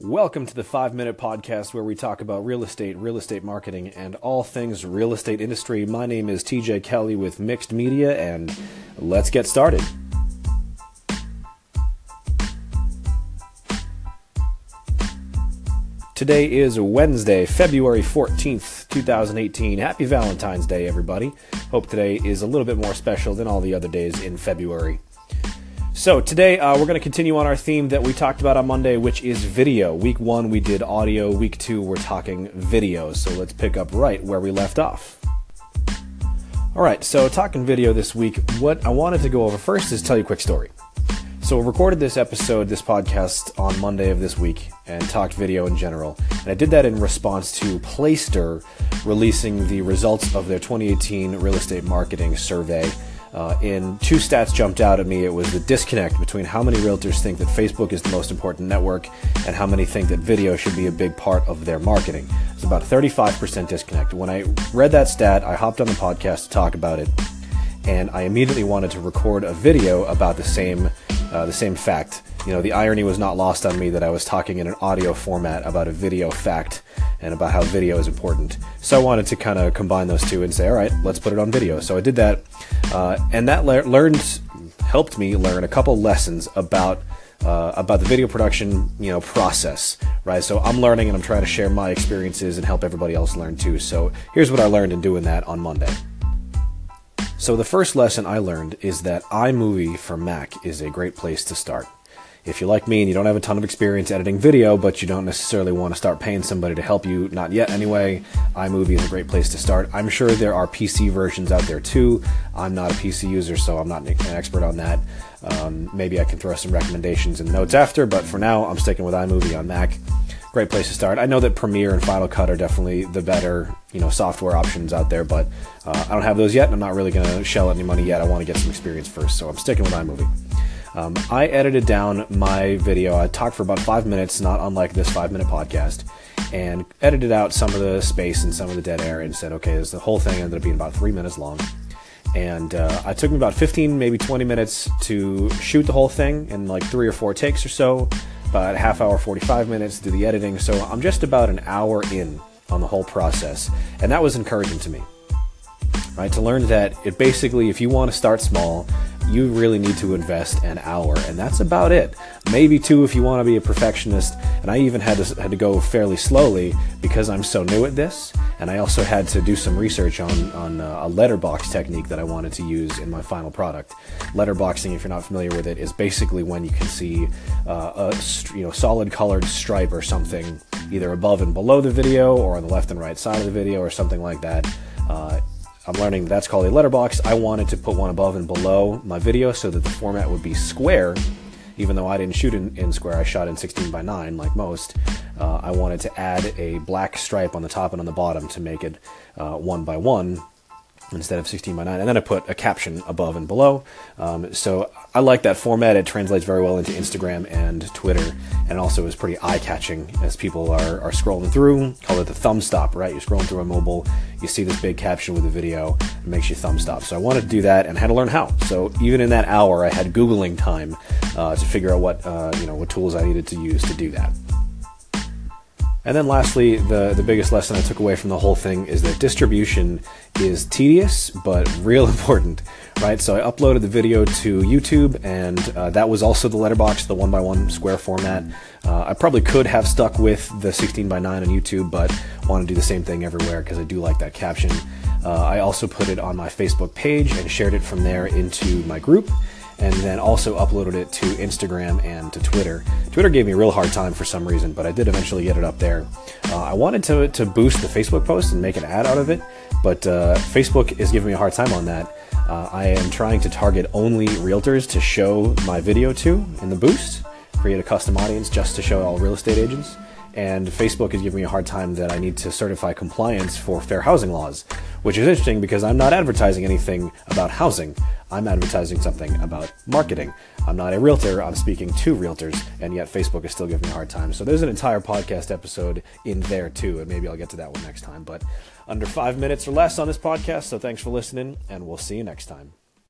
Welcome to the 5 Minute Podcast where we talk about real estate, real estate marketing, and all things real estate industry. My name is TJ Kelly with Mixed Media, and let's get started. Today is Wednesday, February 14th, 2018. Happy Valentine's Day, everybody. Hope today is a little bit more special than all the other days in February. So today uh, we're going to continue on our theme that we talked about on Monday, which is video. Week one we did audio. Week two we're talking video. So let's pick up right where we left off. All right, so talking video this week. What I wanted to go over first is tell you a quick story. So, I recorded this episode, this podcast on Monday of this week, and talked video in general. And I did that in response to Placester releasing the results of their 2018 real estate marketing survey uh, and two stats jumped out at me. It was the disconnect between how many realtors think that Facebook is the most important network and how many think that video should be a big part of their marketing. It's about 35% disconnect. When I read that stat, I hopped on the podcast to talk about it, and I immediately wanted to record a video about the same uh, the same fact. You know, the irony was not lost on me that I was talking in an audio format about a video fact and about how video is important. So I wanted to kind of combine those two and say, all right, let's put it on video. So I did that, uh, and that le- learned helped me learn a couple lessons about. Uh, about the video production, you know, process, right? So I'm learning and I'm trying to share my experiences and help everybody else learn too. So here's what I learned in doing that on Monday. So the first lesson I learned is that iMovie for Mac is a great place to start. If you're like me and you don't have a ton of experience editing video, but you don't necessarily want to start paying somebody to help you, not yet anyway, iMovie is a great place to start. I'm sure there are PC versions out there too. I'm not a PC user, so I'm not an expert on that. Um, maybe I can throw some recommendations and notes after, but for now, I'm sticking with iMovie on Mac great place to start. I know that Premiere and Final Cut are definitely the better, you know, software options out there, but uh, I don't have those yet, and I'm not really going to shell any money yet. I want to get some experience first, so I'm sticking with iMovie. Um, I edited down my video. I talked for about five minutes, not unlike this five minute podcast, and edited out some of the space and some of the dead air and said, okay, this the whole thing ended up being about three minutes long. And uh, it took me about 15, maybe 20 minutes to shoot the whole thing in like three or four takes or so about half hour, 45 minutes to do the editing. So I'm just about an hour in on the whole process. And that was encouraging to me, right? To learn that it basically, if you want to start small, you really need to invest an hour, and that's about it. Maybe two if you want to be a perfectionist. And I even had to had to go fairly slowly because I'm so new at this, and I also had to do some research on on uh, a letterbox technique that I wanted to use in my final product. Letterboxing, if you're not familiar with it, is basically when you can see uh, a you know solid colored stripe or something either above and below the video or on the left and right side of the video or something like that. Uh, I'm learning that's called a letterbox. I wanted to put one above and below my video so that the format would be square. Even though I didn't shoot in, in square, I shot in 16 by 9 like most. Uh, I wanted to add a black stripe on the top and on the bottom to make it uh, one by one instead of 16 by 9 and then i put a caption above and below. Um, so i like that format. It translates very well into instagram and twitter. And also is pretty eye-catching as people are, are scrolling through. Call it the thumb stop right? You're scrolling through a mobile you see this big caption with a video it makes you thumb stop. So i wanted to do that and had to learn how. So even in that hour i had googling time uh, to figure out what uh, you know what tools i needed to use to do that and then lastly, the, the biggest lesson I took away from the whole thing is that distribution is tedious but real important, right? So I uploaded the video to YouTube, and uh, that was also the letterbox, the one by one square format. Uh, I probably could have stuck with the 16 by 9 on YouTube, but want to do the same thing everywhere because I do like that caption. Uh, I also put it on my Facebook page and shared it from there into my group and then also uploaded it to Instagram and to Twitter. Twitter gave me a real hard time for some reason, but I did eventually get it up there. Uh, I wanted to, to boost the Facebook post and make an ad out of it, but uh, Facebook is giving me a hard time on that. Uh, I am trying to target only realtors to show my video to in the boost, create a custom audience just to show all real estate agents and Facebook is giving me a hard time that I need to certify compliance for fair housing laws, which is interesting because I'm not advertising anything about housing. I'm advertising something about marketing. I'm not a realtor, I'm speaking to realtors, and yet Facebook is still giving me a hard time. So there's an entire podcast episode in there too, and maybe I'll get to that one next time. But under five minutes or less on this podcast, so thanks for listening, and we'll see you next time.